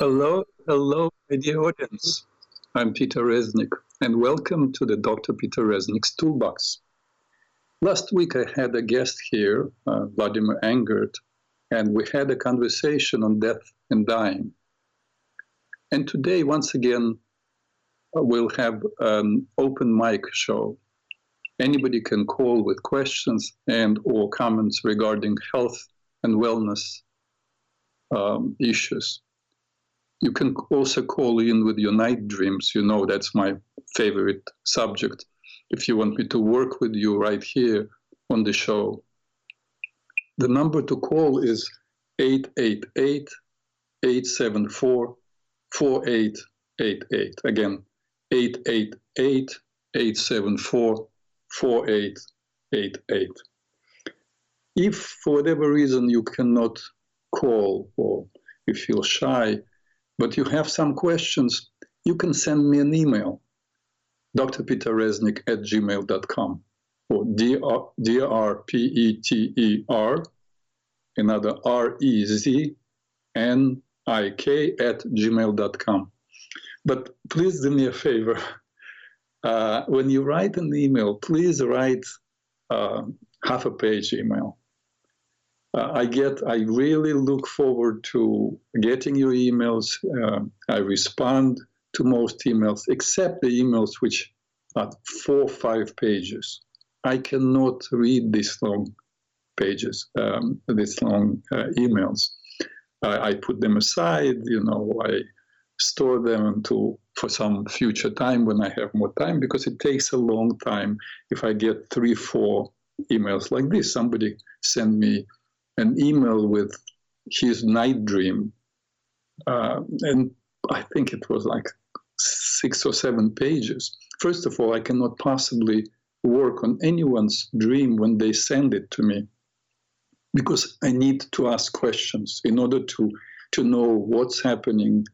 Hello, hello, my dear audience. I'm Peter Reznik, and welcome to the Dr. Peter Reznik's Toolbox. Last week I had a guest here, uh, Vladimir Engert, and we had a conversation on death and dying. And today, once again, uh, we'll have an open mic show. Anybody can call with questions and or comments regarding health and wellness um, issues. You can also call in with your night dreams. You know that's my favorite subject. If you want me to work with you right here on the show, the number to call is 888 874 4888. Again, 888 874 4888. If for whatever reason you cannot call or you feel shy, but you have some questions, you can send me an email, drpeterreznik at gmail.com or D-R-P-E-T-E-R, another R-E-Z-N-I-K at gmail.com. But please do me a favor. Uh, when you write an email, please write uh, half a page email uh, I get, I really look forward to getting your emails. Uh, I respond to most emails, except the emails which are four or five pages. I cannot read these long pages, um, these long uh, emails. I, I put them aside, you know, I store them to for some future time when I have more time because it takes a long time. If I get three, four emails like this, somebody send me an email with his night dream. Uh, and I think it was like six or seven pages. First of all, I cannot possibly work on anyone's dream when they send it to me because I need to ask questions in order to, to know what's happening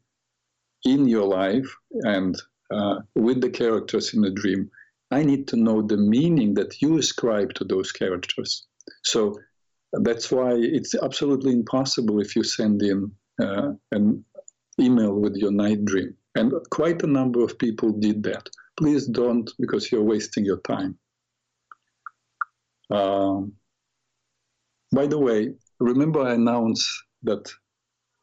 in your life and uh, with the characters in the dream. I need to know the meaning that you ascribe to those characters. So that's why it's absolutely impossible if you send in uh, an email with your night dream. And quite a number of people did that. Please don't, because you're wasting your time. Um, by the way, remember I announced that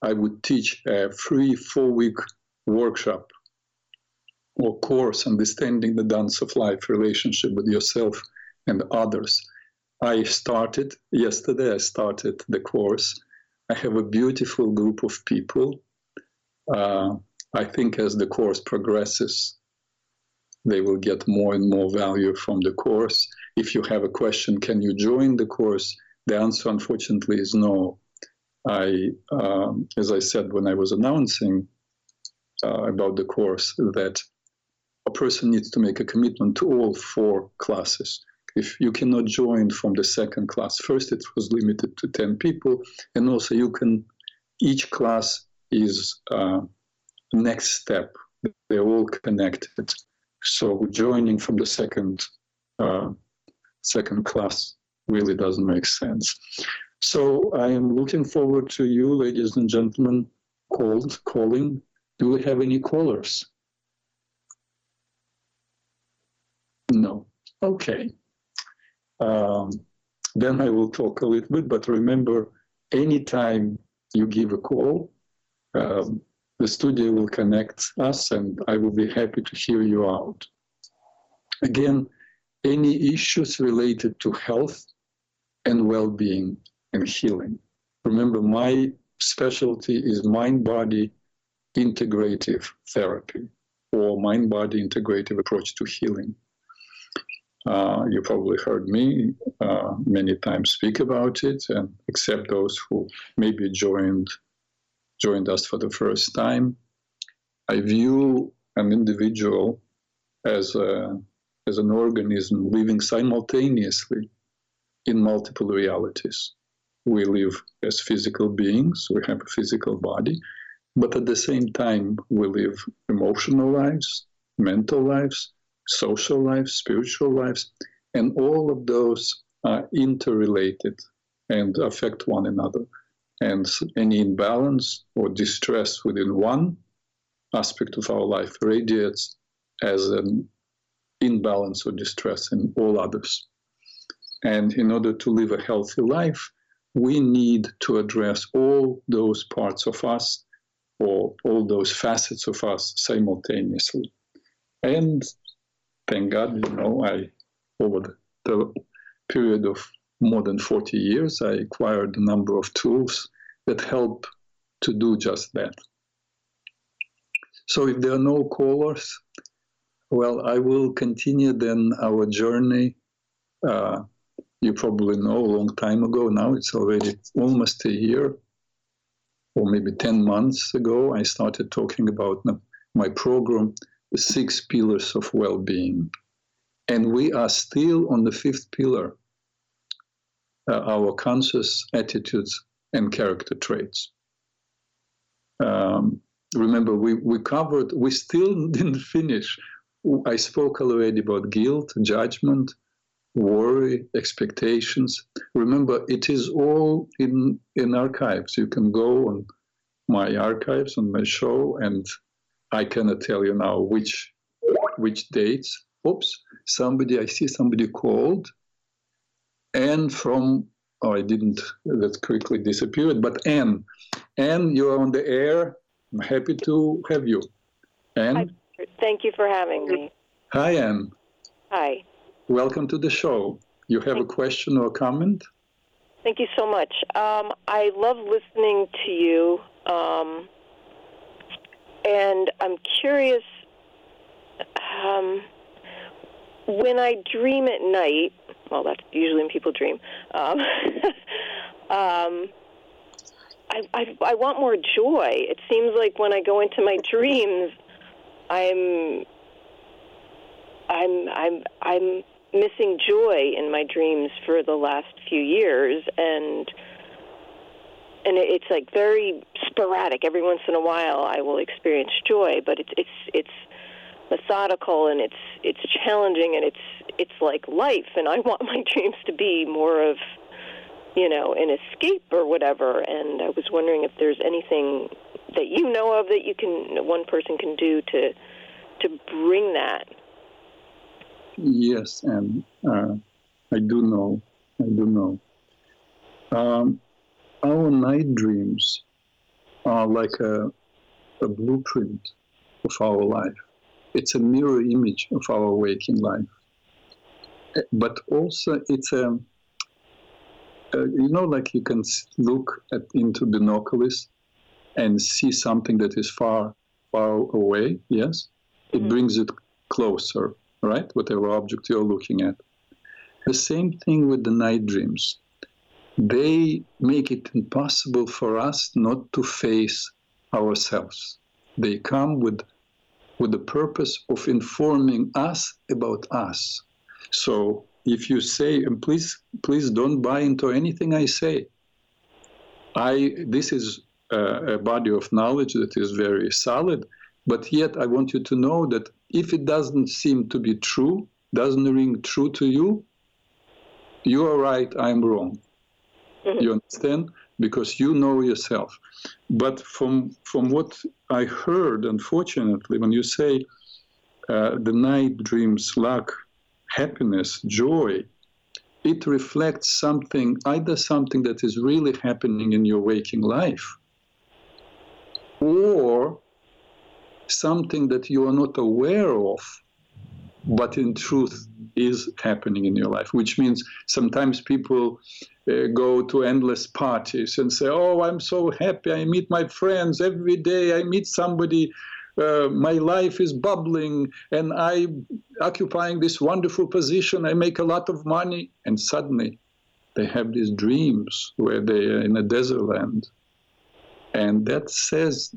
I would teach a free four week workshop or course, Understanding the Dance of Life relationship with yourself and others. I started yesterday, I started the course. I have a beautiful group of people. Uh, I think as the course progresses, they will get more and more value from the course. If you have a question, can you join the course? The answer, unfortunately, is no. I, um, as I said when I was announcing uh, about the course, that a person needs to make a commitment to all four classes if you cannot join from the second class. First, it was limited to 10 people, and also you can, each class is uh, next step. They're all connected. So joining from the second uh, second class really doesn't make sense. So I am looking forward to you, ladies and gentlemen, called calling. Do we have any callers? No. Okay. Um, then I will talk a little bit, but remember, anytime you give a call, um, the studio will connect us and I will be happy to hear you out. Again, any issues related to health and well being and healing. Remember, my specialty is mind body integrative therapy or mind body integrative approach to healing. Uh, you probably heard me uh, many times speak about it, and except those who maybe joined joined us for the first time, I view an individual as a as an organism living simultaneously in multiple realities. We live as physical beings, we have a physical body, but at the same time, we live emotional lives, mental lives, social lives, spiritual lives, and all of those are interrelated and affect one another. And any imbalance or distress within one aspect of our life radiates as an imbalance or distress in all others. And in order to live a healthy life, we need to address all those parts of us or all those facets of us simultaneously. And thank God, you know, I, over the, the period of more than 40 years, I acquired a number of tools that help to do just that. So if there are no callers, well, I will continue then our journey. Uh, you probably know a long time ago now, it's already almost a year or maybe 10 months ago, I started talking about my program, Six Pillars of Well Being. And we are still on the fifth pillar uh, our conscious attitudes and character traits. Um, remember, we, we covered, we still didn't finish. I spoke already about guilt, judgment, worry, expectations. Remember, it is all in in archives. You can go on my archives on my show, and I cannot tell you now which which dates. Oops, somebody I see somebody called, and from oh I didn't that quickly disappeared. But Anne, Anne, you are on the air. I'm happy to have you. Anne. Hi, thank you for having me. Hi, Anne. Hi. Welcome to the show. You have a question or a comment? Thank you so much. Um, I love listening to you, um, and I'm curious. Um, when I dream at night, well, that's usually when people dream. Um, um, I, I, I want more joy. It seems like when I go into my dreams, I'm I'm I'm I'm missing joy in my dreams for the last few years and and it's like very sporadic every once in a while I will experience joy but it's it's it's methodical and it's it's challenging and it's it's like life and I want my dreams to be more of you know an escape or whatever and I was wondering if there's anything that you know of that you can one person can do to to bring that Yes, and uh, I do know. I do know. Um, our night dreams are like a, a blueprint of our life. It's a mirror image of our waking life. But also, it's a, uh, you know, like you can look at, into binoculars and see something that is far, far away. Yes, it mm-hmm. brings it closer right? Whatever object you're looking at. The same thing with the night dreams. They make it impossible for us not to face ourselves. They come with, with the purpose of informing us about us. So if you say, and please, please don't buy into anything I say. I, this is a, a body of knowledge that is very solid, but yet I want you to know that if it doesn't seem to be true, doesn't ring true to you, you are right, I'm wrong. Mm-hmm. You understand? Because you know yourself. But from from what I heard, unfortunately, when you say uh, the night dreams lack happiness, joy, it reflects something, either something that is really happening in your waking life, or something that you are not aware of, but in truth is happening in your life, which means sometimes people uh, go to endless parties and say, Oh, I'm so happy. I meet my friends every day. I meet somebody. Uh, my life is bubbling and I'm occupying this wonderful position. I make a lot of money. And suddenly they have these dreams where they are in a desert land. And that says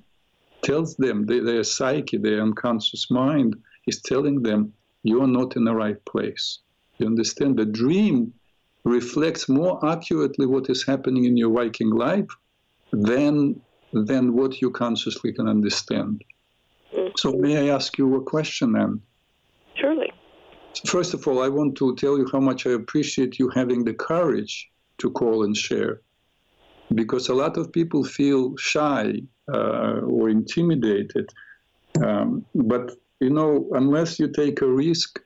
tells them, their psyche, their unconscious mind is telling them, you're not in the right place. You understand? The dream reflects more accurately what is happening in your waking life than, than what you consciously can understand. Mm-hmm. So, may I ask you a question then? Surely. First of all, I want to tell you how much I appreciate you having the courage to call and share. because a lot of people feel shy uh, or intimidated. Um, but you know, unless you take a risk,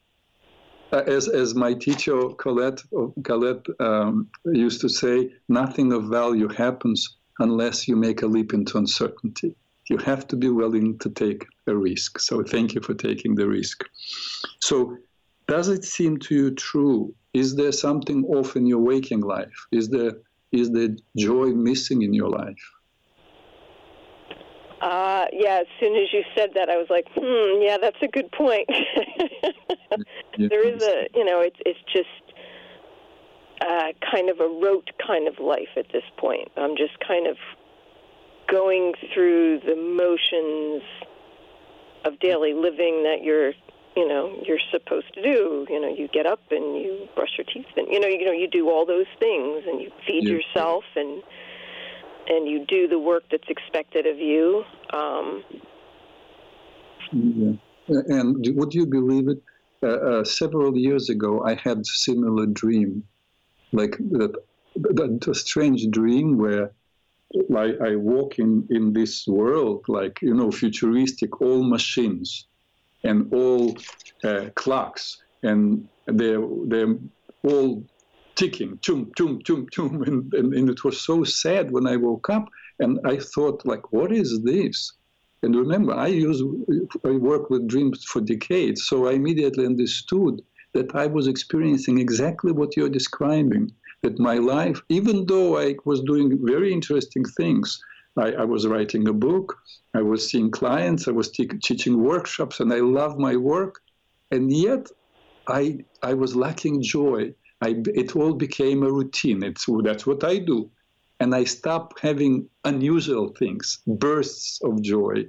uh, as as my teacher Colette Colette um, used to say, nothing of value happens unless you make a leap into uncertainty. You have to be willing to take a risk. So thank you for taking the risk. So does it seem to you true? Is there something off in your waking life? Is there is the joy missing in your life? Uh, yeah, as soon as you said that, I was like, hmm, yeah, that's a good point. there is a, you know, it's it's just uh, kind of a rote kind of life at this point. I'm just kind of going through the motions of daily living that you're you know you're supposed to do you know you get up and you brush your teeth and you know you know you do all those things and you feed yeah. yourself and and you do the work that's expected of you um, yeah. and would you believe it uh, uh, several years ago i had similar dream like that, that a strange dream where I walk in, in this world, like, you know, futuristic, all machines and all uh, clocks, and they're, they're all ticking, chum, chum, chum, chum. And, and, and it was so sad when I woke up, and I thought, like, what is this? And remember, I use I work with dreams for decades, so I immediately understood that I was experiencing exactly what you're describing that my life, even though I was doing very interesting things, I, I was writing a book, I was seeing clients, I was te- teaching workshops, and I love my work, and yet I I was lacking joy. I, it all became a routine. It's that's what I do, and I stopped having unusual things, bursts of joy,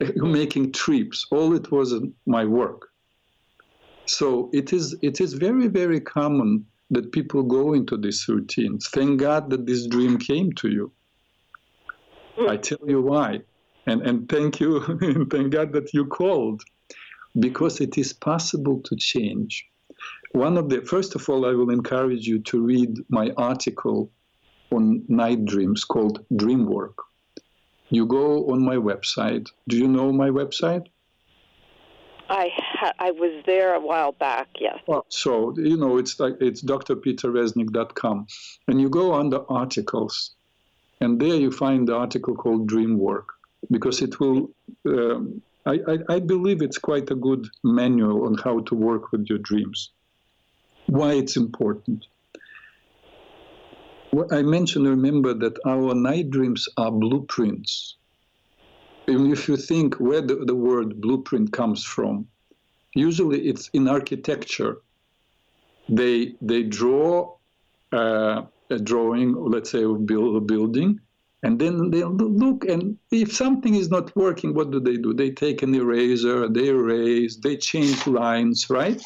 making trips. All it was my work. So it is it is very very common that people go into these routines. Thank God that this dream came to you. I tell you why. And, and thank you, thank God that you called, because it is possible to change. One of the, first of all, I will encourage you to read my article on night dreams called Dream Work. You go on my website. Do you know my website? I ha- I was there a while back. Yes. Well, so you know, it's like it's drpeterreznik.com, and you go under articles, and there you find the article called Dream Work because it will. Um, I, I, I believe it's quite a good manual on how to work with your dreams. Why it's important. What I mentioned, remember that our night dreams are blueprints if you think where the, the word blueprint comes from, usually it's in architecture. They they draw uh, a drawing, let's say, of build a building, and then they look and if something is not working, what do they do? They take an eraser, they erase, they change lines, right?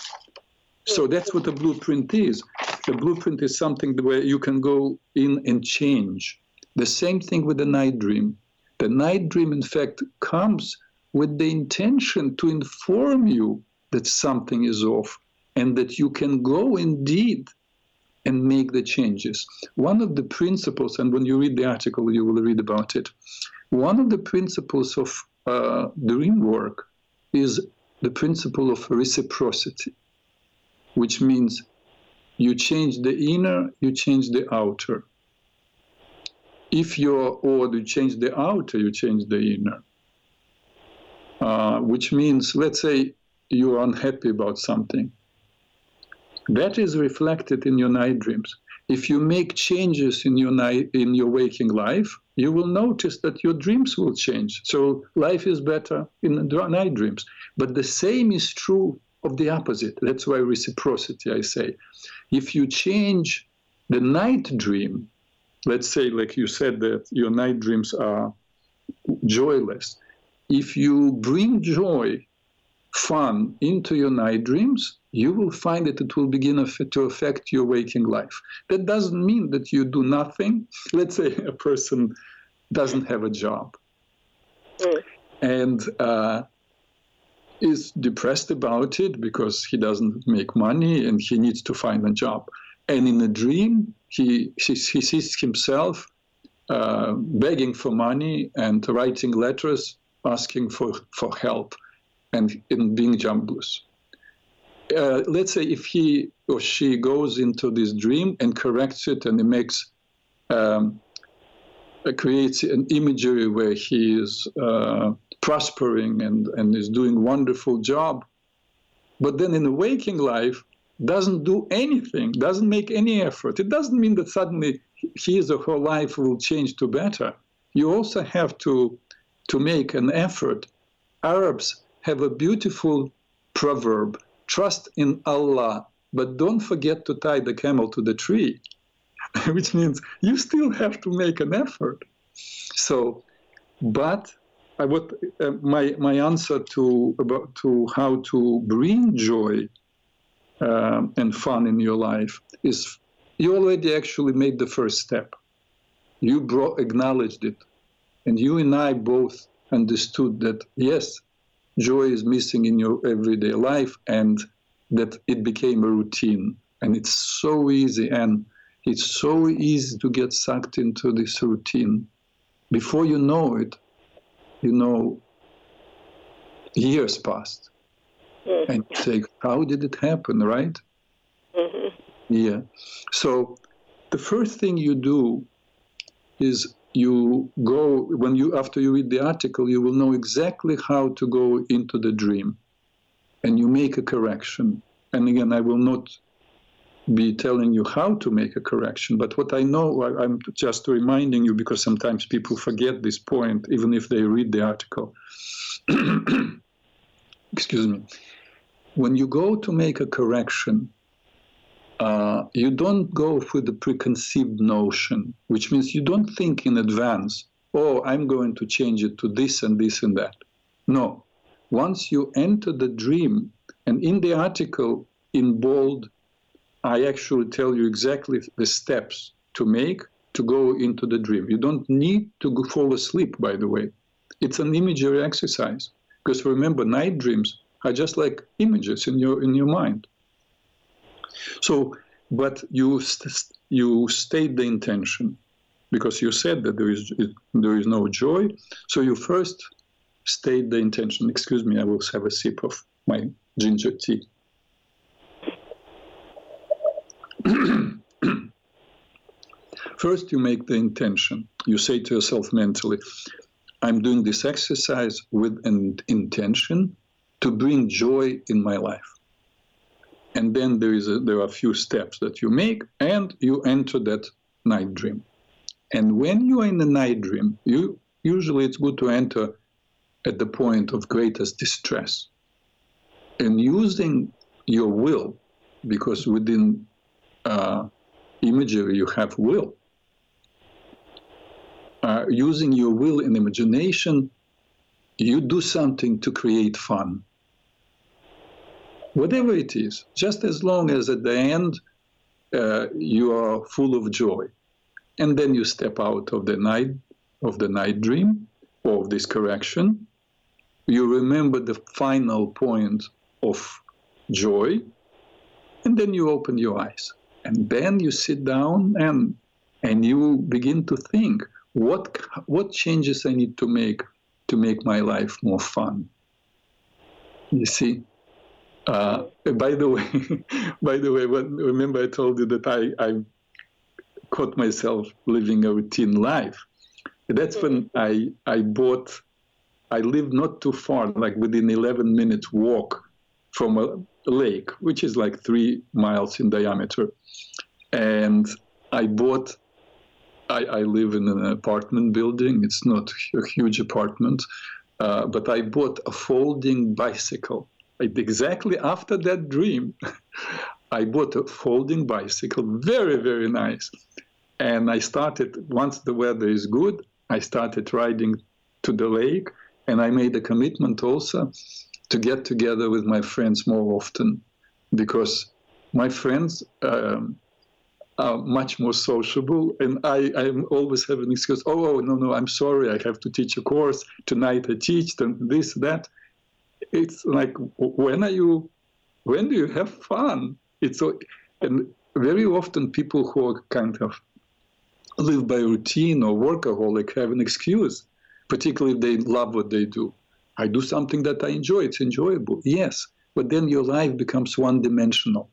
So that's what a blueprint is. The blueprint is something where you can go in and change. The same thing with the night dream. The night dream, in fact, comes with the intention to inform you that something is off and that you can go indeed and make the changes. One of the principles, and when you read the article, you will read about it. One of the principles of uh, dream work is the principle of reciprocity, which means you change the inner, you change the outer if you're, or you change the outer, you change the inner. Uh, which means, let's say you're unhappy about something. That is reflected in your night dreams. If you make changes in your night, in your waking life, you will notice that your dreams will change. So life is better in night dreams. But the same is true of the opposite. That's why reciprocity, I say. If you change the night dream let's say, like you said, that your night dreams are joyless. If you bring joy, fun into your night dreams, you will find that it will begin to affect your waking life. That doesn't mean that you do nothing. Let's say a person doesn't have a job mm. and uh, is depressed about it because he doesn't make money and he needs to find a job. And in a dream, he, he, sees himself uh, begging for money and writing letters asking for, for help and in being jobless. Uh, let's say if he or she goes into this dream and corrects it and it makes um, creates an imagery where he is uh, prospering and, and is doing wonderful job. But then in the waking life doesn't do anything doesn't make any effort. It doesn't mean that suddenly his or her life will change to better. You also have to to make an effort. Arabs have a beautiful proverb trust in allah but don't forget to tie the camel to the tree which means you still have to make an effort. So, but I would uh, my my answer to about to how to bring joy uh, and fun in your life is you already actually made the first step. You brought acknowledged it, and you and I both understood that yes, joy is missing in your everyday life, and that it became a routine, and it's so easy and it's so easy to get sucked into this routine. Before you know it, you know, years passed. Mm-hmm. And you say, how did it happen, right? Mm-hmm. Yeah. So the first thing you do is you go when you after you read the article you will know exactly how to go into the dream and you make a correction and again i will not be telling you how to make a correction. But what I know, I, am just reminding you because sometimes people forget this point, even if they read the article. Excuse me. When you go to make a correction, uh, you don't go with the preconceived notion, which means you don't think in advance, oh, I'm going to change it to this and this and that. No. Once you enter the dream, and in the article in bold, I actually tell you exactly the steps to make to go into the dream. You don't need to fall asleep, by the way. It's an imagery exercise. Because remember, night dreams are just like images in your in your mind. So, but you st- you state the intention because you said that there is there is no joy. So you first state the intention. Excuse me, I will have a sip of my ginger tea. First, you make the intention. You say to yourself mentally, I'm doing this exercise with an intention to bring joy in my life. And then there is a, there are a few steps that you make, and you enter that night dream. And when you are in the night dream, you usually it's good to enter at the point of greatest distress. And using your will, because within uh, imagery, you have will. Uh, using your will and imagination, you do something to create fun. Whatever it is, just as long as at the end uh, you are full of joy, and then you step out of the night of the night dream or of this correction. You remember the final point of joy, and then you open your eyes and then you sit down and and you begin to think what what changes I need to make to make my life more fun. You see. Uh, by the way, by the way, when, remember I told you that I, I caught myself living a routine life. That's when I I bought. I live not too far, like within 11 minutes walk from a lake, which is like three miles in diameter and I bought. I, I live in an apartment building. It's not a huge apartment, uh, but I bought a folding bicycle. exactly after that dream, I bought a folding bicycle, very very nice, and I started. Once the weather is good, I started riding to the lake, and I made a commitment also to get together with my friends more often, because my friends um, are much more sociable. And I, I'm always having an excuse, oh, oh, no, no, I'm sorry, I have to teach a course. Tonight I teach, this, that. It's like, when are you, when do you have fun? It's so, and very often people who are kind of live by routine or workaholic have an excuse, particularly if they love what they do. I do something that I enjoy, it's enjoyable, yes, but then your life becomes one dimensional.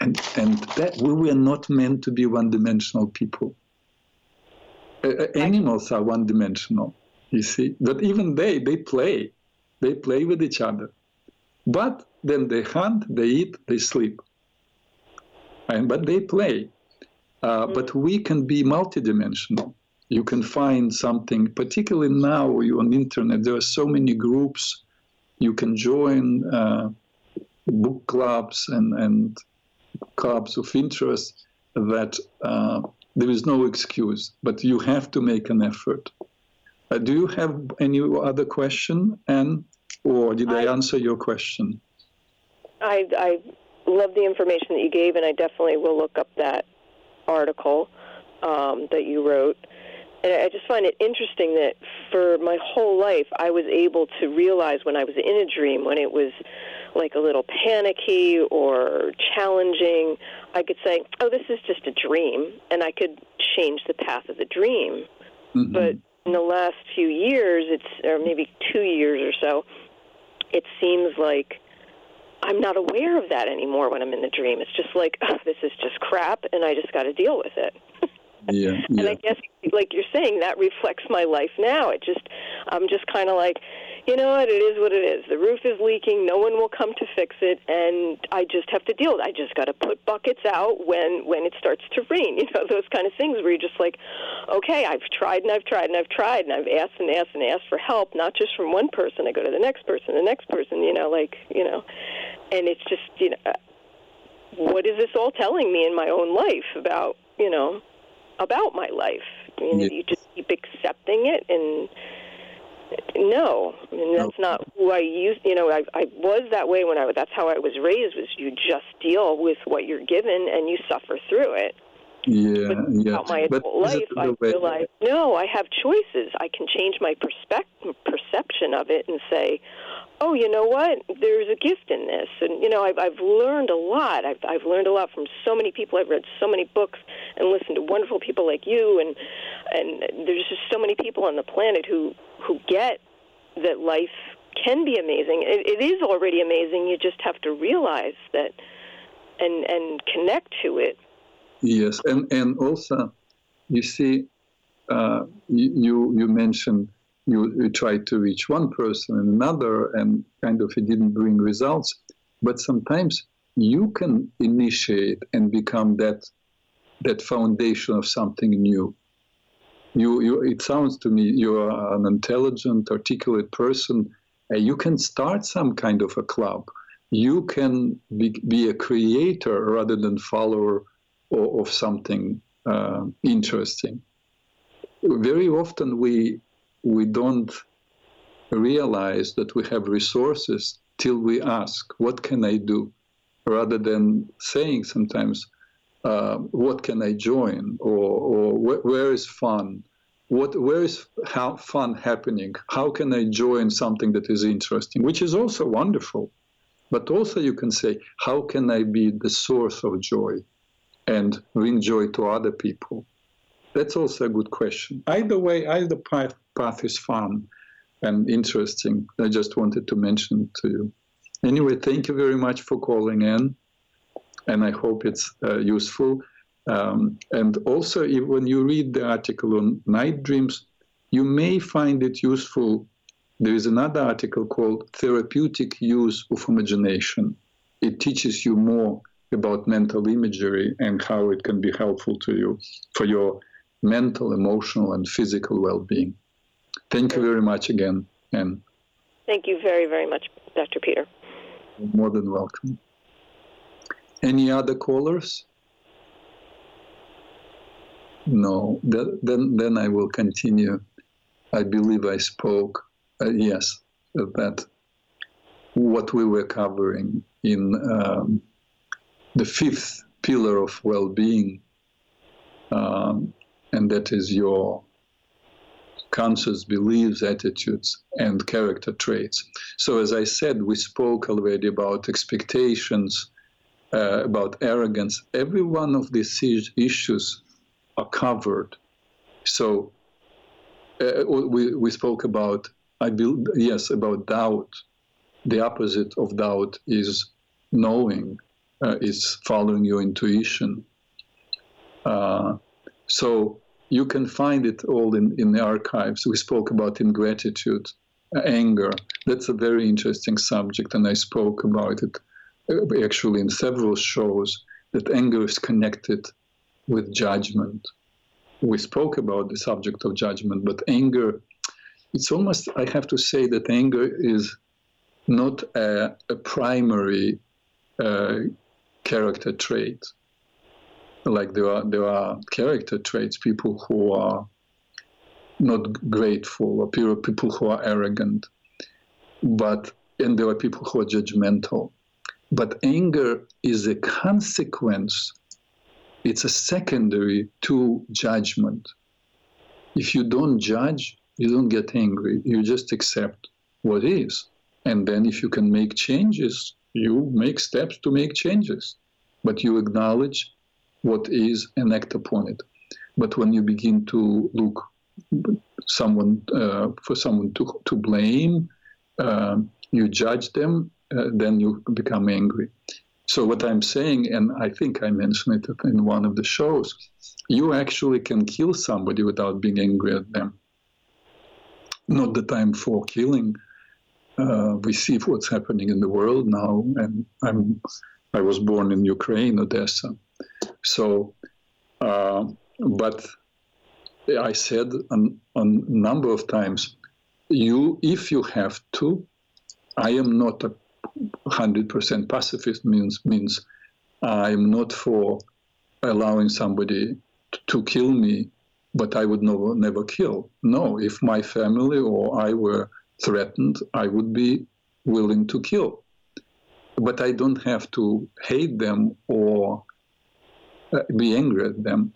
And, and that we were not meant to be one dimensional people. Uh, animals are one dimensional, you see, but even they, they play. They play with each other. But then they hunt, they eat, they sleep. And, but they play. Uh, mm. But we can be multidimensional. You can find something, particularly now you on the internet, there are so many groups. You can join uh, book clubs and, and clubs of interest that uh, there is no excuse, but you have to make an effort. Uh, do you have any other question, Anne, or did I, I answer your question? I, I love the information that you gave, and I definitely will look up that article um, that you wrote. And I just find it interesting that for my whole life, I was able to realize when I was in a dream, when it was like a little panicky or challenging, I could say, oh, this is just a dream, and I could change the path of the dream. Mm-hmm. But in the last few years, it's, or maybe two years or so, it seems like I'm not aware of that anymore when I'm in the dream. It's just like, oh, this is just crap, and I just got to deal with it. yeah, yeah. And I guess, like you're saying, that reflects my life now. It just, I'm just kind of like, you know what, it is what it is. The roof is leaking. No one will come to fix it, and I just have to deal with it. I just got to put buckets out when when it starts to rain. You know, those kind of things where you're just like, okay, I've tried and I've tried and I've tried and I've asked and asked and asked for help, not just from one person. I go to the next person, the next person. You know, like you know, and it's just you know, uh, what is this all telling me in my own life about you know, about my life? I mean, yeah. you just keep accepting it and no, I mean, that's not who I used. You know, I, I was that way when I. was. That's how I was raised. Was you just deal with what you're given and you suffer through it. Yeah, but yeah. my adult but life, I realized no, I have choices. I can change my perspective, perception of it, and say, oh, you know what? There's a gift in this, and you know, I've I've learned a lot. I've I've learned a lot from so many people. I've read so many books and listened to wonderful people like you, and and there's just so many people on the planet who who get that life can be amazing. It, it is already amazing. You just have to realize that and and connect to it. Yes, and and also, you see, uh, you you mentioned you, you to reach one person and another and kind of it didn't bring results. But sometimes you can initiate and become that that foundation of something new. You, you it sounds to me you're an intelligent articulate person. And you can start some kind of a club. You can be, be a creator rather than follower of, of something uh, interesting. Very often we we don't realize that we have resources till we ask, What can I do? rather than saying sometimes, uh, What can I join? or, or wh- Where is fun? What, where is how fun happening? How can I join something that is interesting? Which is also wonderful. But also, you can say, How can I be the source of joy and bring joy to other people? That's also a good question. Either way, either path, path is fun and interesting. I just wanted to mention to you. Anyway, thank you very much for calling in, and I hope it's uh, useful. Um, and also, if, when you read the article on night dreams, you may find it useful. There is another article called Therapeutic Use of Imagination. It teaches you more about mental imagery and how it can be helpful to you for your mental, emotional, and physical well being. Thank you very much again, Anne. Thank you very, very much, Dr. Peter. more than welcome. Any other callers? No, that, then, then I will continue. I believe I spoke, uh, yes, that what we were covering in um, the fifth pillar of well being um, and that is your conscious beliefs, attitudes, and character traits. So, as I said, we spoke already about expectations, uh, about arrogance. Every one of these issues are covered. So uh, we, we spoke about, I build, yes, about doubt. The opposite of doubt is knowing, uh, is following your intuition. Uh, so you can find it all in, in the archives. We spoke about ingratitude, anger. That's a very interesting subject, and I spoke about it uh, actually in several shows that anger is connected with judgment. We spoke about the subject of judgment, but anger, it's almost, I have to say that anger is not a, a primary uh, character trait. Like there are, there are character traits, people who are not grateful, or people who are arrogant, but and there are people who are judgmental. But anger is a consequence, it's a secondary to judgment. If you don't judge, you don't get angry, you just accept what is. And then if you can make changes, you make steps to make changes. But you acknowledge what is and act upon it. But when you begin to look someone uh, for someone to, to blame, uh, you judge them, uh, then you become angry. So what I'm saying, and I think I mentioned it in one of the shows, you actually can kill somebody without being angry at them. Not the I'm for killing. Uh, we see what's happening in the world now, and I'm I was born in Ukraine, Odessa. So, uh, but I said a number of times, you if you have to, I am not a 100% pacifist means means I'm not for allowing somebody to kill me, but I would never never kill. No, if my family or I were threatened, I would be willing to kill. But I don't have to hate them or uh, be angry at them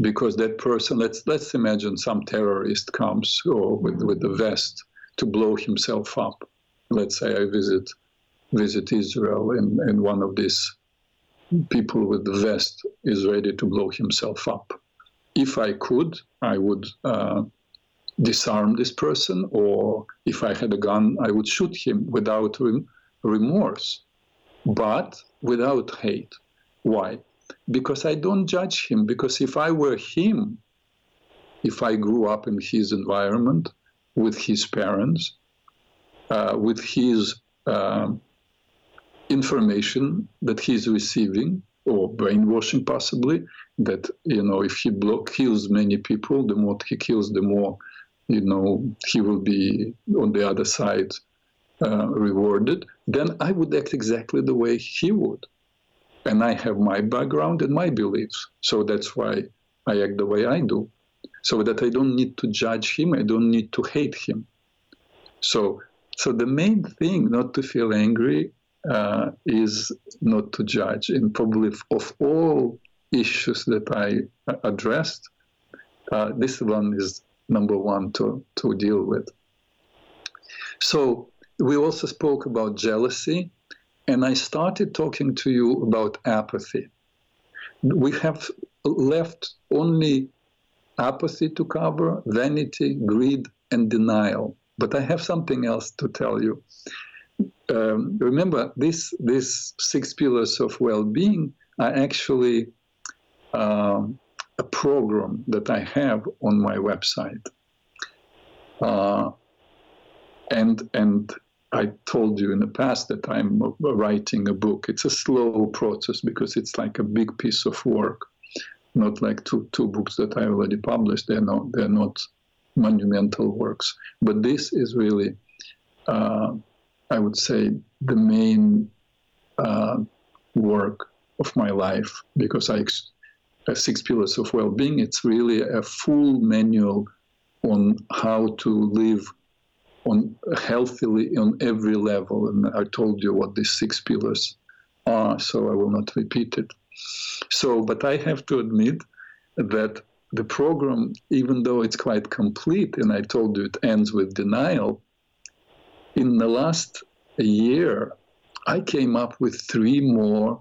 because that person let's let's imagine some terrorist comes or with, with the vest to blow himself up let's say i visit visit Israel and, and one of these people with the vest is ready to blow himself up. If I could, I would uh, disarm this person, or if I had a gun, I would shoot him without remorse, but without hate. Why? Because I don't judge him. Because if I were him, if I grew up in his environment with his parents, uh, with his uh, information that he's receiving or brainwashing possibly that you know if he kills many people the more he kills the more you know he will be on the other side uh, rewarded then i would act exactly the way he would and i have my background and my beliefs so that's why i act the way i do so that i don't need to judge him i don't need to hate him so so the main thing not to feel angry uh, is not to judge. And probably of all issues that I addressed, uh, this one is number one to, to deal with. So we also spoke about jealousy, and I started talking to you about apathy. We have left only apathy to cover, vanity, greed, and denial. But I have something else to tell you um, remember this these six pillars of well-being are actually um, a program that I have on my website. Uh, and and I told you in the past that I'm writing a book. It's a slow process because it's like a big piece of work, not like two two books that I already published. They're not they're not monumental works, but this is really uh, I would say, the main uh, work of my life because I uh, six pillars of well-being. It's really a full manual on how to live on healthily on every level. And I told you what these six pillars are, so I will not repeat it. So, but I have to admit that the program, even though it's quite complete, and I told you it ends with denial, in the last year, I came up with three more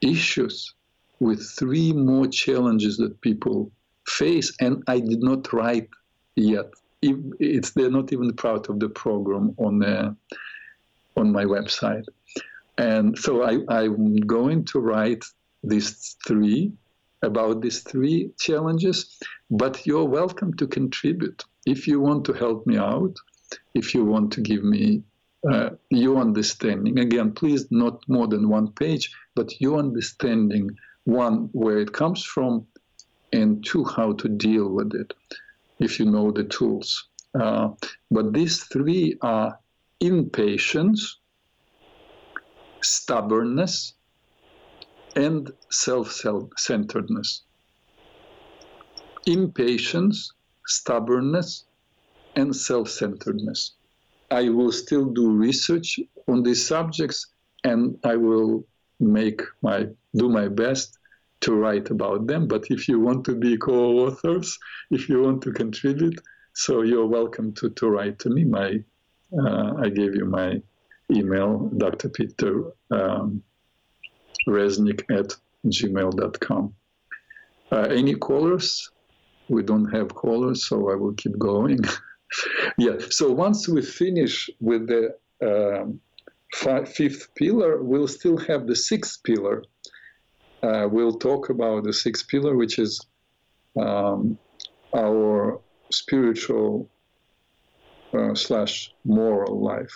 issues, with three more challenges that people face, and I did not write yet. It's they're not even part of the program on the, on my website, and so I, I'm going to write these three about these three challenges. But you're welcome to contribute if you want to help me out, if you want to give me uh, your understanding. Again, please not more than one page, but your understanding one where it comes from, and two how to deal with it, if you know the tools. Uh, but these three are impatience, stubbornness, and self-centeredness. Impatience, stubbornness, and self-centeredness. I will still do research on these subjects, and I will make my do my best to write about them. But if you want to be co-authors, if you want to contribute, so you're welcome to, to write to me. My uh, I gave you my email, Dr. Peter um, Reznik at gmail.com. Uh, any callers? We don't have callers, so I will keep going. yeah. So once we finish with the um, five, fifth pillar, we'll still have the sixth pillar. Uh, we'll talk about the sixth pillar, which is um, our spiritual uh, slash moral life,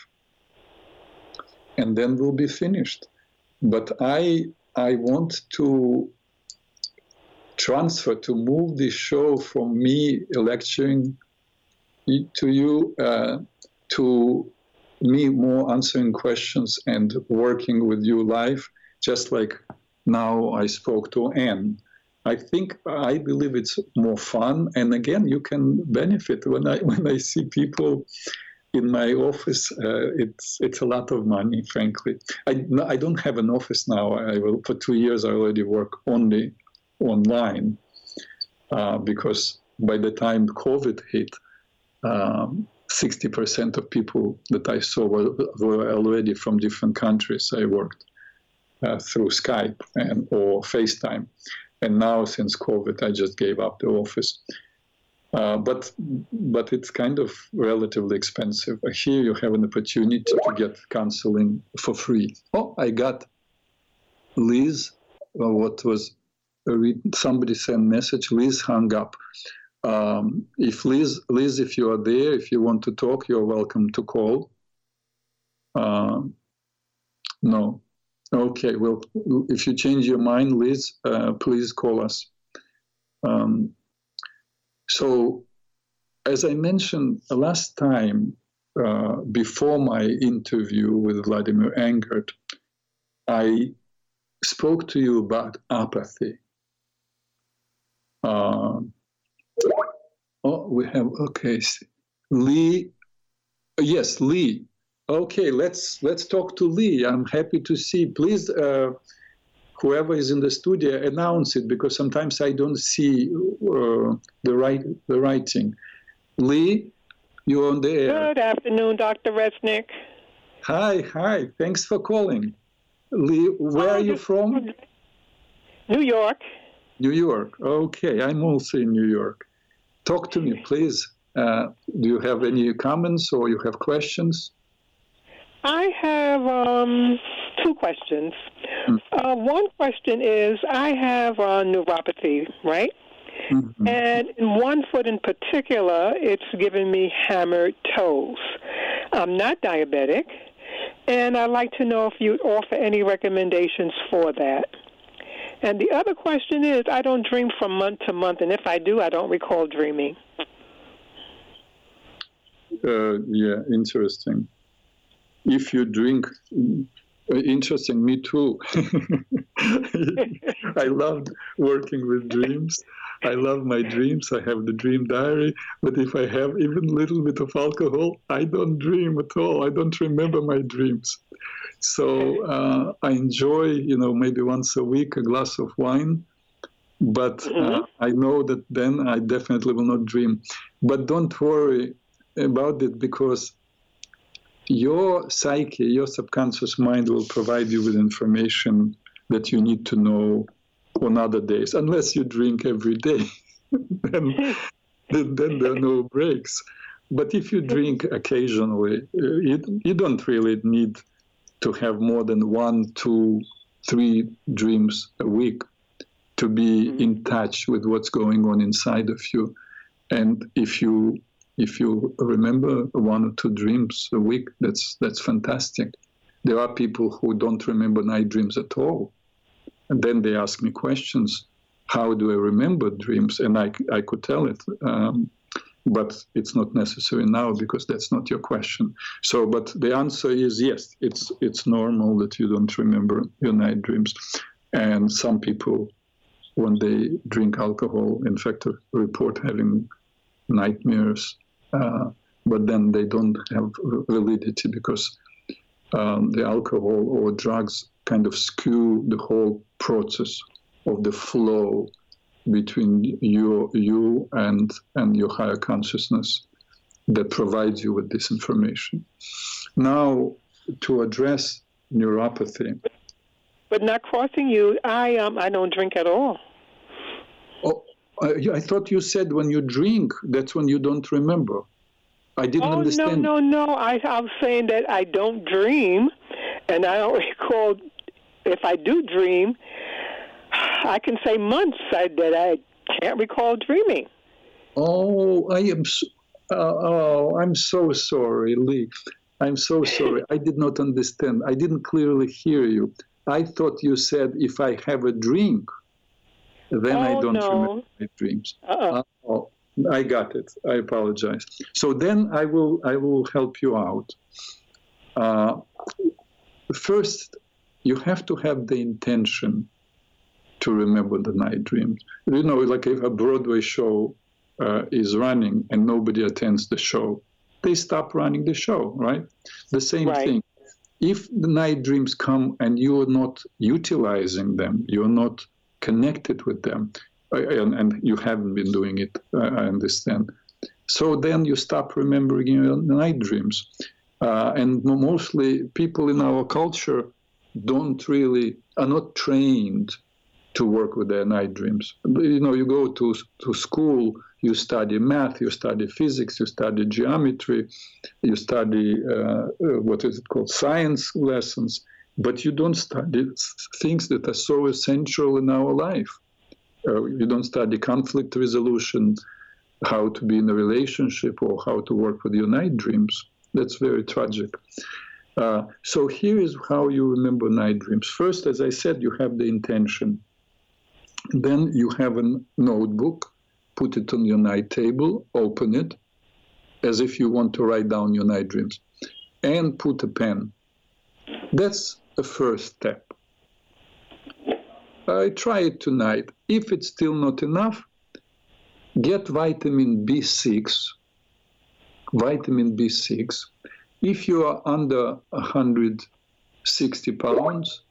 and then we'll be finished. But I I want to transfer to move this show from me lecturing to you uh, to me more answering questions and working with you live, just like now I spoke to Anne. I think I believe it's more fun, and again, you can benefit when I when I see people in my office. Uh, it's it's a lot of money, frankly. I I don't have an office now. I will for two years. I already work only online uh, because by the time COVID hit, um, 60% of people that I saw were, were already from different countries. I worked uh, through Skype and or FaceTime, and now since COVID, I just gave up the office. Uh, but but it's kind of relatively expensive. Here you have an opportunity to get counseling for free. Oh, I got Liz. Uh, what was somebody sent message? Liz hung up. Um, if Liz, Liz, if you are there, if you want to talk, you're welcome to call. Uh, no. Okay. Well, if you change your mind, Liz, uh, please call us. Um, so, as I mentioned last time, uh, before my interview with Vladimir Engert, I spoke to you about apathy. Uh, Oh, we have okay. Lee, yes, Lee. Okay, let's let's talk to Lee. I'm happy to see. Please, uh, whoever is in the studio, announce it because sometimes I don't see uh, the right the writing. Lee, you're on the air. Good afternoon, Dr. Reznik. Hi, hi. Thanks for calling. Lee, where are you from? New York. New York. Okay, I'm also in New York. Talk to me, please. Uh, do you have any comments or you have questions? I have um, two questions. Mm. Uh, one question is I have uh, neuropathy, right? Mm-hmm. And in one foot in particular, it's giving me hammered toes. I'm not diabetic, and I'd like to know if you'd offer any recommendations for that. And the other question is I don't dream from month to month, and if I do, I don't recall dreaming. Uh, yeah, interesting. If you drink, uh, interesting, me too. I loved working with dreams. I love my dreams. I have the dream diary. But if I have even a little bit of alcohol, I don't dream at all. I don't remember my dreams. So uh, I enjoy, you know, maybe once a week a glass of wine, but uh, mm-hmm. I know that then I definitely will not dream. But don't worry about it because your psyche, your subconscious mind will provide you with information that you need to know on other days, unless you drink every day. then, then, then there are no breaks. But if you drink occasionally, uh, you, you don't really need to have more than one, two, three dreams a week to be mm-hmm. in touch with what's going on inside of you. And if you if you remember one or two dreams a week, that's that's fantastic. There are people who don't remember night dreams at all, and then they ask me questions. How do I remember dreams? And I I could tell it. Um, but it's not necessary now because that's not your question. So, but the answer is yes. It's it's normal that you don't remember your night dreams, and some people, when they drink alcohol, in fact, report having nightmares, but then they don't have validity because um, the alcohol or drugs kind of skew the whole process of the flow between you, you and, and your higher consciousness that provides you with this information. Now, to address neuropathy. But not crossing you, I um I don't drink at all. Oh, I, I thought you said when you drink, that's when you don't remember. I didn't oh, understand. no, no, no. I, I was saying that I don't dream, and I don't recall if I do dream, I can say months I, that I can't recall dreaming. Oh, I am. Uh, oh, I'm so sorry, Lee. I'm so sorry. I did not understand. I didn't clearly hear you. I thought you said if I have a drink, then oh, I don't no. remember my dreams. Uh-oh. Oh, I got it. I apologize. So then I will I will help you out. Uh, first, you have to have the intention to remember the night dreams. You know, like if a Broadway show uh, is running and nobody attends the show, they stop running the show, right? The same right. thing. If the night dreams come and you are not utilizing them, you're not connected with them, and, and you haven't been doing it, I understand. So then you stop remembering your night dreams. Uh, and mostly people in our culture don't really, are not trained to work with their night dreams. You know, you go to, to school, you study math, you study physics, you study geometry, you study uh, uh, what is it called, science lessons, but you don't study things that are so essential in our life. Uh, you don't study conflict resolution, how to be in a relationship, or how to work with your night dreams. That's very tragic. Uh, so here is how you remember night dreams. First, as I said, you have the intention. Then you have a notebook, put it on your night table, open it, as if you want to write down your night dreams, and put a pen. That's the first step. I try it tonight. If it's still not enough, get vitamin B6. Vitamin B6. If you are under 160 pounds,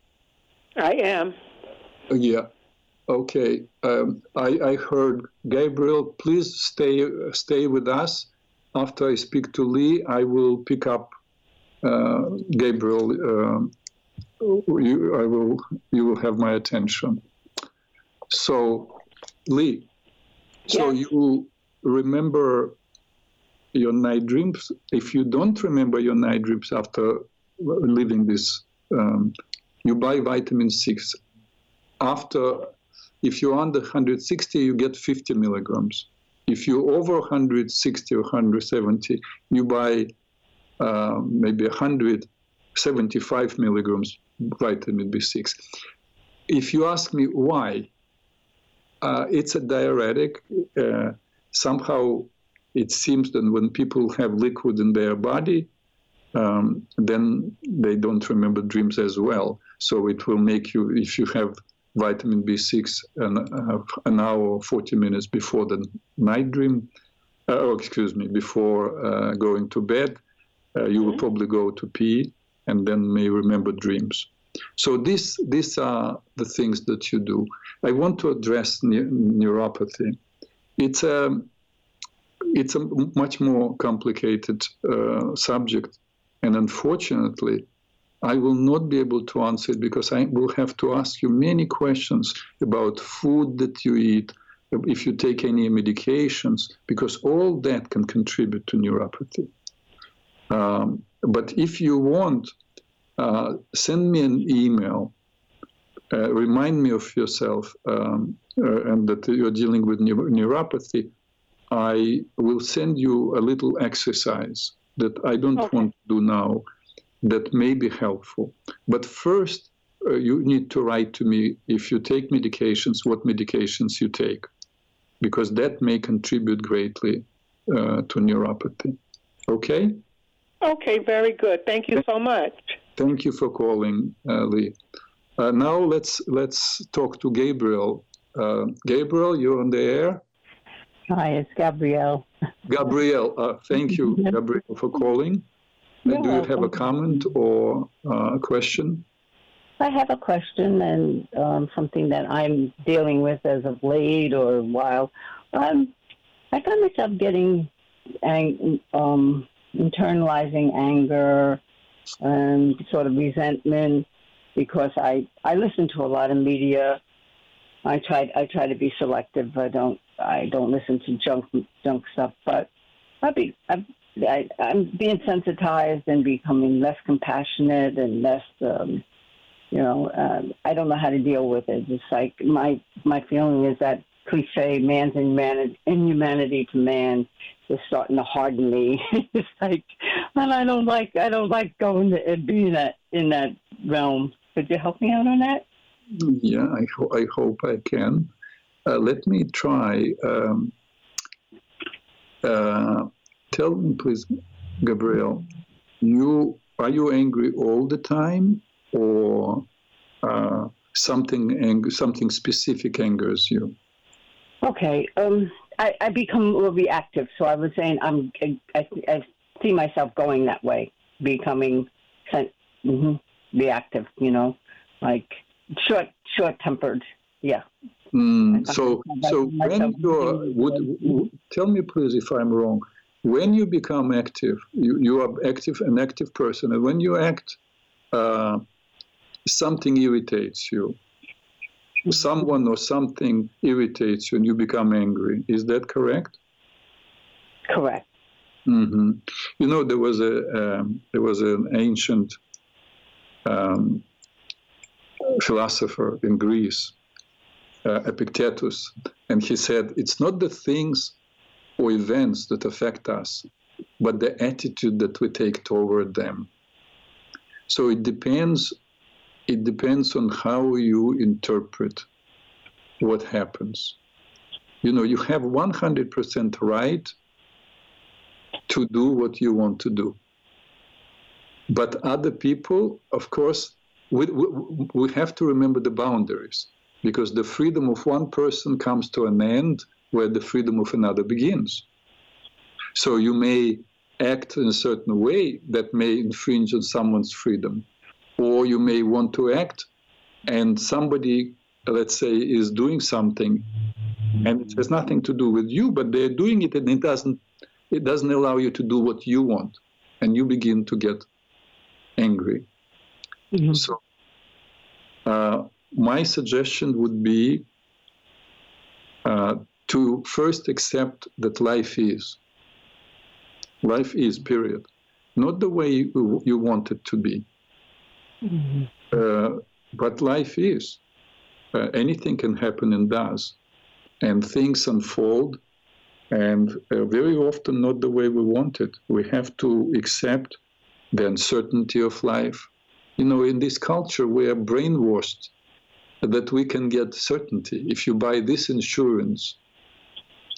I am. Yeah, Okay, um, I, I, heard Gabriel. Please stay stay with us. After I speak to Lee, I will pick up uh, Gabriel. You, I will. You will have my attention. So, Lee. So yes. you remember your night dreams. If you don't remember your night dreams after living this, um, you buy vitamin six. After if you're under 160, you get 50 milligrams. If you're over 160 or 170, you buy uh, maybe 175 milligrams vitamin B6. If you ask me why, uh, it's a diuretic. Uh, somehow it seems that when people have liquid in their body, um, then they don't remember dreams as well. So it will make you, if you have vitamin B6 an, uh, an hour or 40 minutes before the night dream, uh, oh, excuse me, before uh, going to bed. Uh, you will mm-hmm. probably go to pee and then may remember dreams. So this, these are the things that you do. I want to address ne- neuropathy. It's a, it's a much more complicated uh, subject, and unfortunately, I will not be able to answer it because I will have to ask you many questions about food that you eat, if you take any medications, because all that can contribute to neuropathy. Um, but if you want, uh, send me an email. Uh, remind me of yourself um, uh, and that you're dealing with neuropathy. I will send you a little exercise that I don't okay. want to do now that may be helpful. But first, uh, you need to write to me if you take medications, what medications you take, because that may contribute greatly uh, to neuropathy. Okay? Okay, very good. Thank you so much. Thank you for calling, uh, Lee. Uh, now let's let's talk to Gabriel. Uh, Gabriel, you're on the air. Hi, it's Gabriel. Gabriel, uh, thank you, Gabriel, for calling. Uh, do you have a comment or uh, a question? I have a question and um, something that I'm dealing with as of late or a while. Um, I find myself getting ang- um, internalizing anger and sort of resentment because I, I listen to a lot of media. I try I try to be selective. I don't I don't listen to junk junk stuff, but I be I, I I'm being sensitized and becoming less compassionate and less um, you know um, I don't know how to deal with it. It's like my my feeling is that cliche man's inhumanity, inhumanity to man is starting to harden me. it's like, and I don't like I don't like going to and being that in that realm. Could you help me out on that? Yeah, I, ho- I hope I can. Uh, let me try. Um, uh, tell me, please, Gabriel, you are you angry all the time, or uh, something ang- something specific angers you? Okay, um, I, I become little reactive. So I was saying I'm I, I, I see myself going that way, becoming mm-hmm, reactive. You know, like short short tempered. Yeah. Mm, so, so when you're, would, would, tell me please if I'm wrong. When you become active, you, you are active, an active person, and when you act, uh, something irritates you. Someone or something irritates you, and you become angry. Is that correct? Correct. Mm-hmm. You know, there was a um, there was an ancient um, philosopher in Greece uh, Epictetus, and he said, It's not the things or events that affect us, but the attitude that we take toward them. So it depends. It depends on how you interpret what happens. You know, you have 100% right to do what you want to do. But other people, of course, we, we, we have to remember the boundaries because the freedom of one person comes to an end where the freedom of another begins. So you may act in a certain way that may infringe on someone's freedom, or you may want to act and somebody, let's say, is doing something and it has nothing to do with you, but they're doing it and it doesn't it doesn't allow you to do what you want, and you begin to get angry. Mm-hmm. So uh, my suggestion would be uh, to first accept that life is. Life is, period. Not the way you, you want it to be. Mm-hmm. Uh, but life is. Uh, anything can happen and does. And things unfold, and uh, very often not the way we want it. We have to accept the uncertainty of life. You know, in this culture, we are brainwashed that we can get certainty. If you buy this insurance,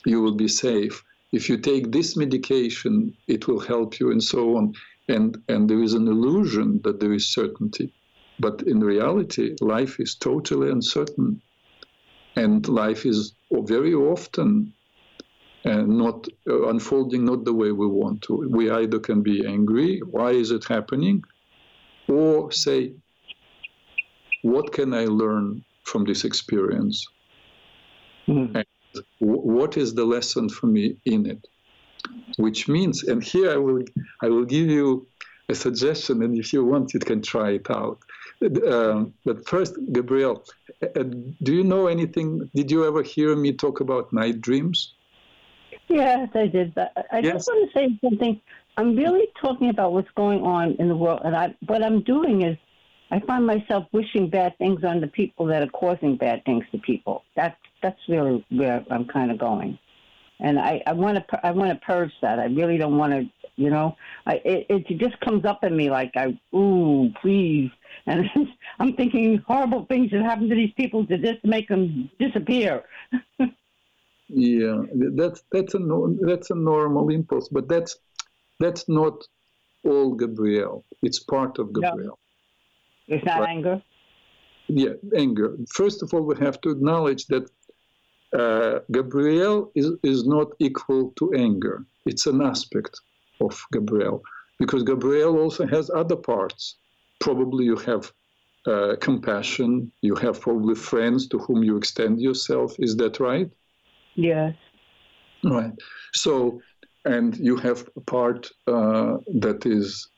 you will be safe. If you take this medication, it will help you, and so on. And, and there is an illusion that there is certainty. But in reality, life is totally uncertain. And life is very often uh, not uh, unfolding not the way we want to. We either can be angry, why is it happening? Or say, what can I learn from this experience? Mm. And w- what is the lesson for me in it? Which means, and here I will, I will give you a suggestion, and if you want, you can try it out. Um, but first, Gabriel, uh, do you know anything? Did you ever hear me talk about night dreams? Yes, I did. But I Yes. just want to say something. I'm really talking about what's going on in the world, and I what I'm doing is I find myself wishing bad things on the people that are causing bad things to people. That's that's really where I'm kind of going, and I I want to I want to purge that. I really don't want to. You know, I, it, it just comes up in me like I, ooh, please, and I'm thinking horrible things that happen to these people to just make them disappear. Yeah, that's that's a that's a normal impulse, but that's that's not all Gabriel. It's part of No. Gabriel. It's not Right. anger. Yeah, anger. First of all, we have to acknowledge that uh, Gabriel is is not equal to anger. It's an aspect of Gabriel because Gabriel also has other parts. Probably you have uh, compassion. You have probably friends to whom you extend yourself. Is that right? Yes. Right. So, and you have a part uh, that is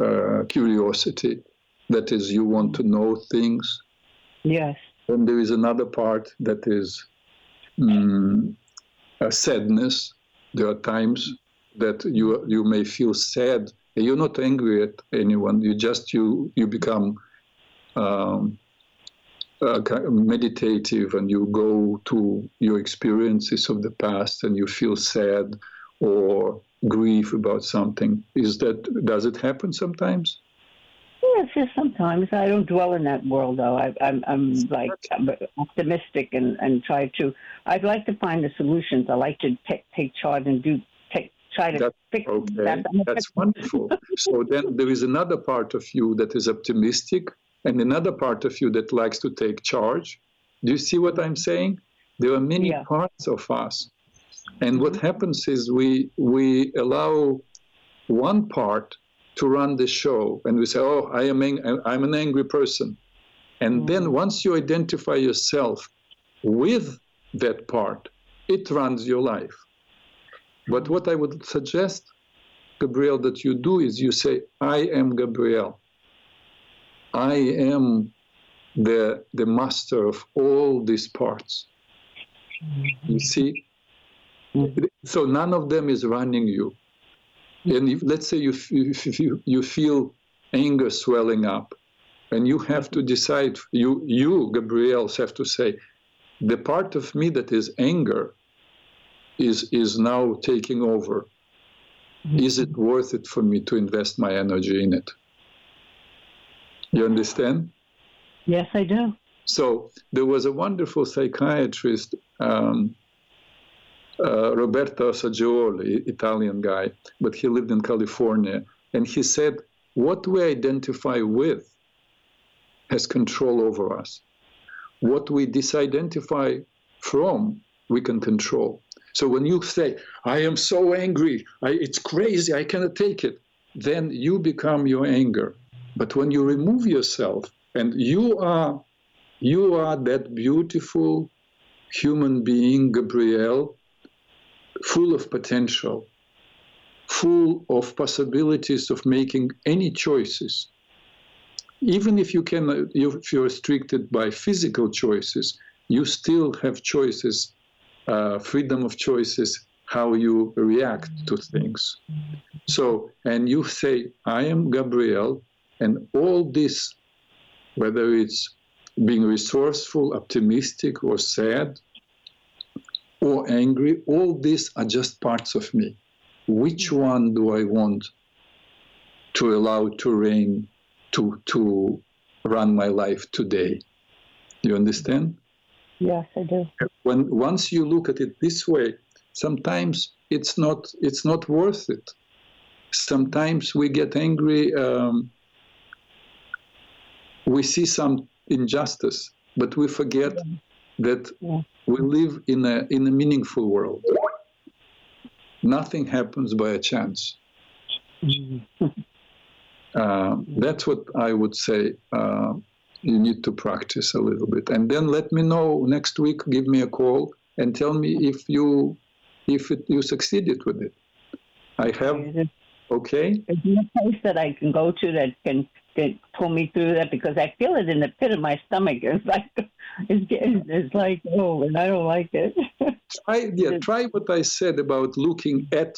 uh, curiosity, that is, you want to know things. Yes. And there is another part that is mm, a sadness. There are times that you you may feel sad. You're not angry at anyone. You just you you become um, uh, meditative and you go to your experiences of the past and you feel sad or grief about something. Is that does it happen sometimes? Yes, yes, sometimes. I don't dwell in that world, though. I, I'm, I'm like I'm optimistic and, and try to. I'd like to find the solutions. I like to take take charge and do take try to That's fix Okay, that. That's wonderful. so then there is another part of you that is optimistic, and another part of you that likes to take charge. Do you see what I'm saying? There are many Yeah. parts of us, and what mm-hmm. happens is we we allow one part to run the show, and we say, "Oh, I am ang- I'm an angry person," and then mm. once you identify yourself with that part, it runs your life. But what I would suggest, Gabriel, that you do is you say, I am Gabriel. I am the, the master of all these parts. You see? Mm. So none of them is running you. And if, let's say you, if you, you feel anger swelling up, and you have to decide, you, you, Gabriels, have to say, the part of me that is anger is, is now taking over. Is it worth it for me to invest my energy in it? You understand? Yes, I do. So there was a wonderful psychiatrist, um, uh, Roberto Assagioli, Italian guy, but he lived in California, and he said, "What we identify with has control over us. What we disidentify from, we can control." So when you say, "I am so angry, I, it's crazy, I cannot take it," then you become your anger. But when you remove yourself and you are you are that beautiful human being, Gabriel, full of potential, full of possibilities of making any choices. Even if you can, if you're restricted by physical choices, you still have choices, uh, freedom of choices, how you react to things. So, and you say, I am Gabriel, and all this, whether it's being resourceful, optimistic, or sad, or angry, all these are just parts of me. Which one do I want to allow to reign, to, to run my life today? You understand? Yes, I do. When once you look at it this way, sometimes it's not it's not worth it. Sometimes we get angry. Um, we see some injustice, but we forget that we live in a in a meaningful world. Nothing happens by a chance. Uh, that's what I would say. Uh, you need to practice a little bit, and then let me know next week. Give me a call and tell me if you if it, you succeeded with it. I have Okay. Is there a place that I can go to that can, can pull me through that? Because I feel it in the pit of my stomach. It's like, it's, getting, it's like, oh, and I don't like it. try, yeah, try what I said about looking at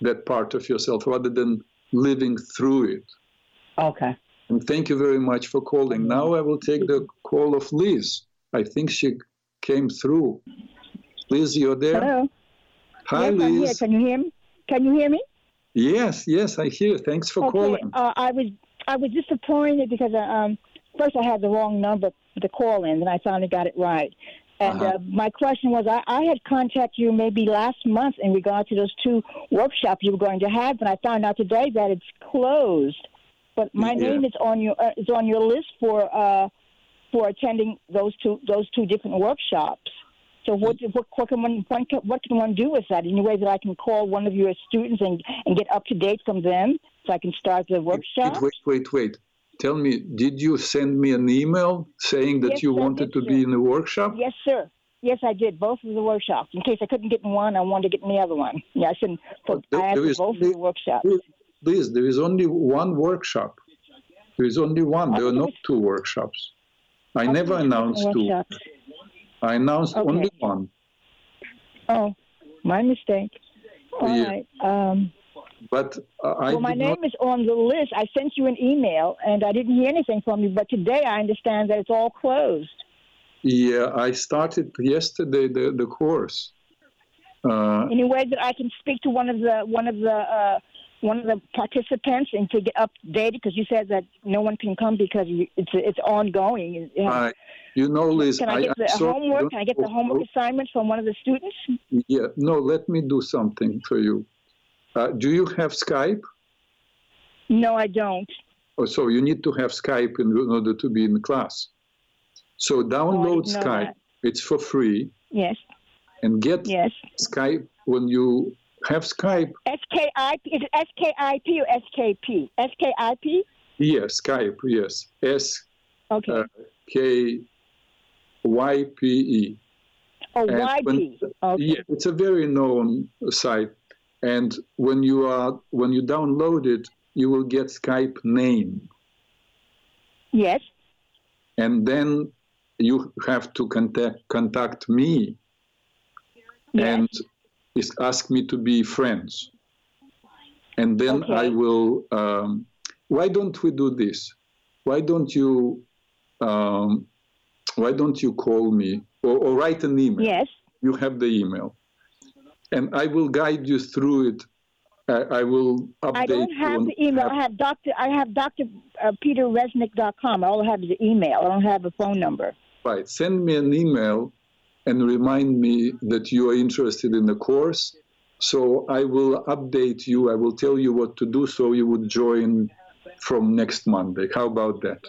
that part of yourself rather than living through it. Okay. And thank you very much for calling. Mm-hmm. Now I will take the call of Liz. I think she came through. Liz, you're there? Hello. Hi, yes, Liz. I'm here. Can you hear me? Can you hear me? Yes, yes, I hear. Thanks for okay. calling. Uh, I was I was disappointed because uh, um, first I had the wrong number the call in, and I finally got it right. And Uh-huh. uh, my question was, I, I had contacted you maybe last month in regard to those two workshops you were going to have, and I found out today that it's closed. But my Yeah. name is on your uh, is on your list for uh, for attending those two those two different workshops. So what what, what can one, one can, what can one do with that? Any way that I can call one of your students and and get up to date from them so I can start the workshop? Wait, wait, wait. Tell me, did you send me an email saying that Yes, you I wanted to be in the workshop? Yes, sir. Yes, I did both of the workshops. In case I couldn't get in one, I wanted to get in the other one. Yeah, I. For, There- I asked there for is both of the workshops. Please, there is only one workshop. There is only one. There are not two workshops. I never thought it was announced two. workshops. I announced Okay. only one. Oh, my mistake. All Yeah. right. Um, But uh, I well, my name not, is on the list. I sent you an email, and I didn't hear anything from you. But today, I understand that it's all closed. yeah, I started yesterday the, the course. Uh, Any way that I can speak to one of the one of the uh, one of the participants and to get updated? Because you said that no one can come because you, it's it's ongoing. You know, I, you know, Liz, can I get the I'm homework? Can I get the homework assignments from one of the students? Yeah, no, let me do something for you. Uh, do you have Skype? No, I don't. Oh, so you need to have Skype in order to be in class. So download know Skype. that. It's for free. Yes, And get yes. Skype when you have Skype. S K I P. Is it S K I P or S K P? S K I P. Yes, Skype, yes. S Okay. Uh, K Y P E. oh, and Y. Okay. Yeah, it's a very known site. And when you are when you download it, you will get Skype name. Yes. And then you have to contact contact me Yes. and is ask me to be friends. And then I will. Um, why don't we do this? Why don't you? Um, why don't you call me or, or write an email? Yes. You have the email, and I will guide you through it. I, I will update I don't you have the email. I have Doctor. I have Doctor uh, PeterResnick.com. All I have is the email. I don't have a phone number. Right. Send me an email and remind me that you are interested in the course. So I will update you. I will tell you what to do so you would join from next Monday. How about that?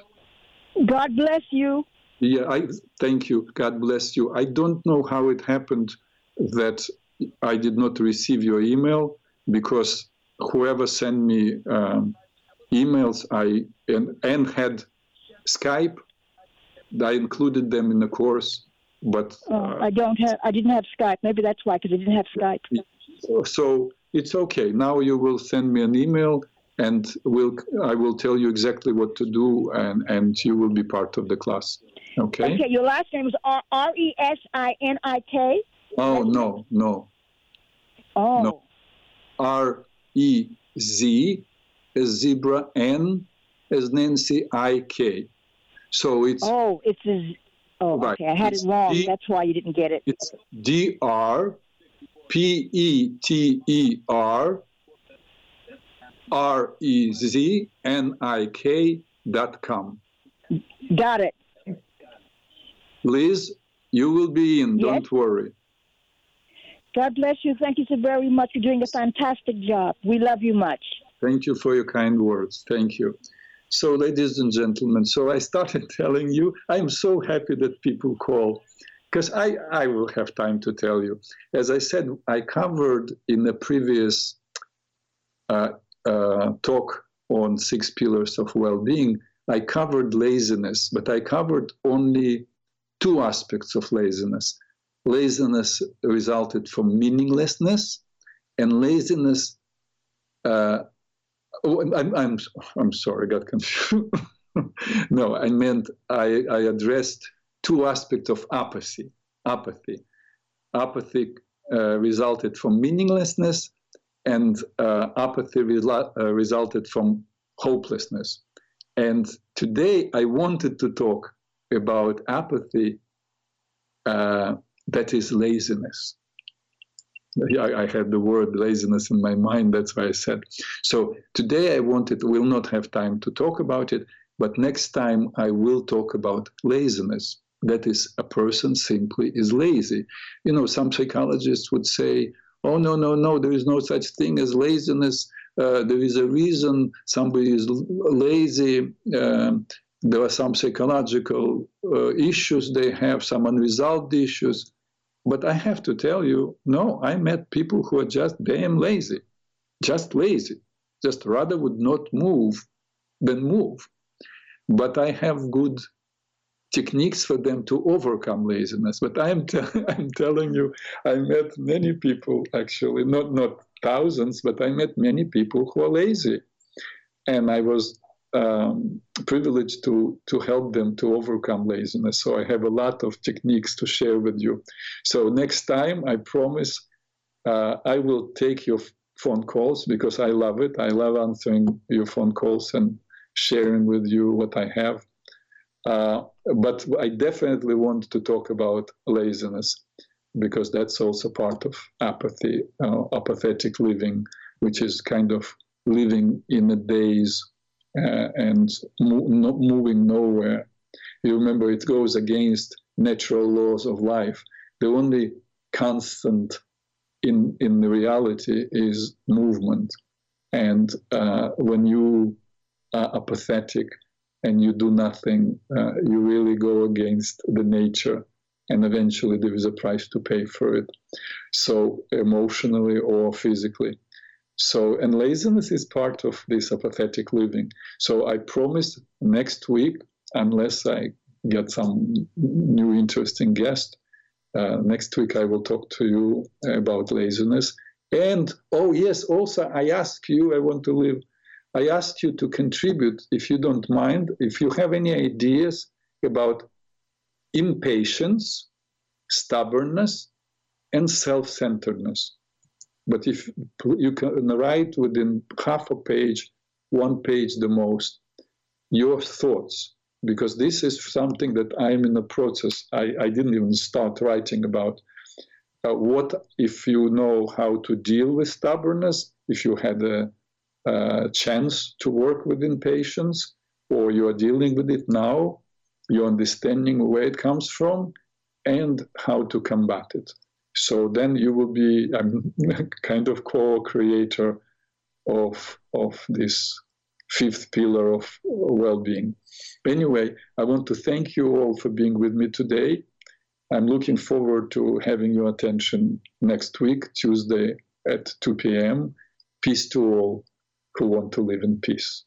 God bless you. Yeah, I thank you. God bless you. I don't know how it happened that I did not receive your email because whoever sent me um, emails, I and, and had Skype, I included them in the course, but Oh, uh, I don't have. I didn't have Skype. Maybe that's why, because I didn't have Skype. so, so it's okay. Now you will send me an email, and will I will tell you exactly what to do, and and you will be part of the class. Okay. Okay. Your last name is R R E S I N I K. Oh no, no. Oh. No. R E Z as zebra, N as Nancy, I K. So it's Oh, it's a. Oh, Right. okay. I had it wrong. D- That's why you didn't get it. it's D R P E T E R R E Z N I K dot com. Got it. Liz, you will be in. Yes. Don't worry. God bless you. Thank you so very much for doing a fantastic job. We love you much. Thank you for your kind words. Thank you. So, ladies and gentlemen, so I started telling you, I'm so happy that people call because I, I will have time to tell you. As I said, I covered in the previous uh, uh, talk on six pillars of well being, I covered laziness, but I covered only two aspects of laziness. Laziness resulted from meaninglessness, and laziness uh, oh, I'm, I'm, I'm sorry, I got confused. no, I meant I, I addressed two aspects of apathy. Apathy. Apathy uh, resulted from meaninglessness, and uh, apathy uh, resulted from hopelessness. And today I wanted to talk about apathy uh, that is laziness. I, I, had the word laziness in my mind, that's why I said. So today I wanted, we'll not have time to talk about it, but next time I will talk about laziness. That is, a person simply is lazy. You know, some psychologists would say, oh, no, no, no, there is no such thing as laziness. Uh, there is a reason somebody is lazy. Uh, there are some psychological uh, issues they have, some unresolved issues. But I have to tell you, no, I met people who are just damn lazy, just lazy, just rather would not move than move. But I have good techniques for them to overcome laziness. But I'm, t- I'm telling you, I met many people actually, not, not thousands, but I met many people who are lazy. And I was um, privileged to, to help them to overcome laziness. So I have a lot of techniques to share with you. So next time, I promise uh, I will take your phone calls because I love it. I love answering your phone calls and sharing with you what I have. Uh, but I definitely want to talk about laziness because that's also part of apathy, uh, apathetic living, which is kind of living in a daze uh, and mo- moving nowhere. You remember, it goes against natural laws of life. The only constant in in the reality is movement, and uh, when you are apathetic and you do nothing, uh, you really go against the nature, and eventually there is a price to pay for it. So emotionally or physically. So, and laziness is part of this apathetic living. So, I promise next week, unless I get some new interesting guest, uh, next week I will talk to you about laziness. And oh, yes, also I ask you, I want to live, I asked you to contribute, if you don't mind, if you have any ideas about impatience, stubbornness, and self centeredness. But if you can write within half a page, one page the most, your thoughts, because this is something that I'm in the process. I, I didn't even start writing about. Uh, what if you know how to deal with stubbornness, if you had a, a chance to work with impatience, or you are dealing with it now, you're understanding where it comes from, and how to combat it. So then you will be a kind of co-creator of of this fifth pillar of well-being. Anyway, I want to thank you all for being with me today. I'm looking forward to having your attention next week, Tuesday at 2 p.m. Peace to all who want to live in peace.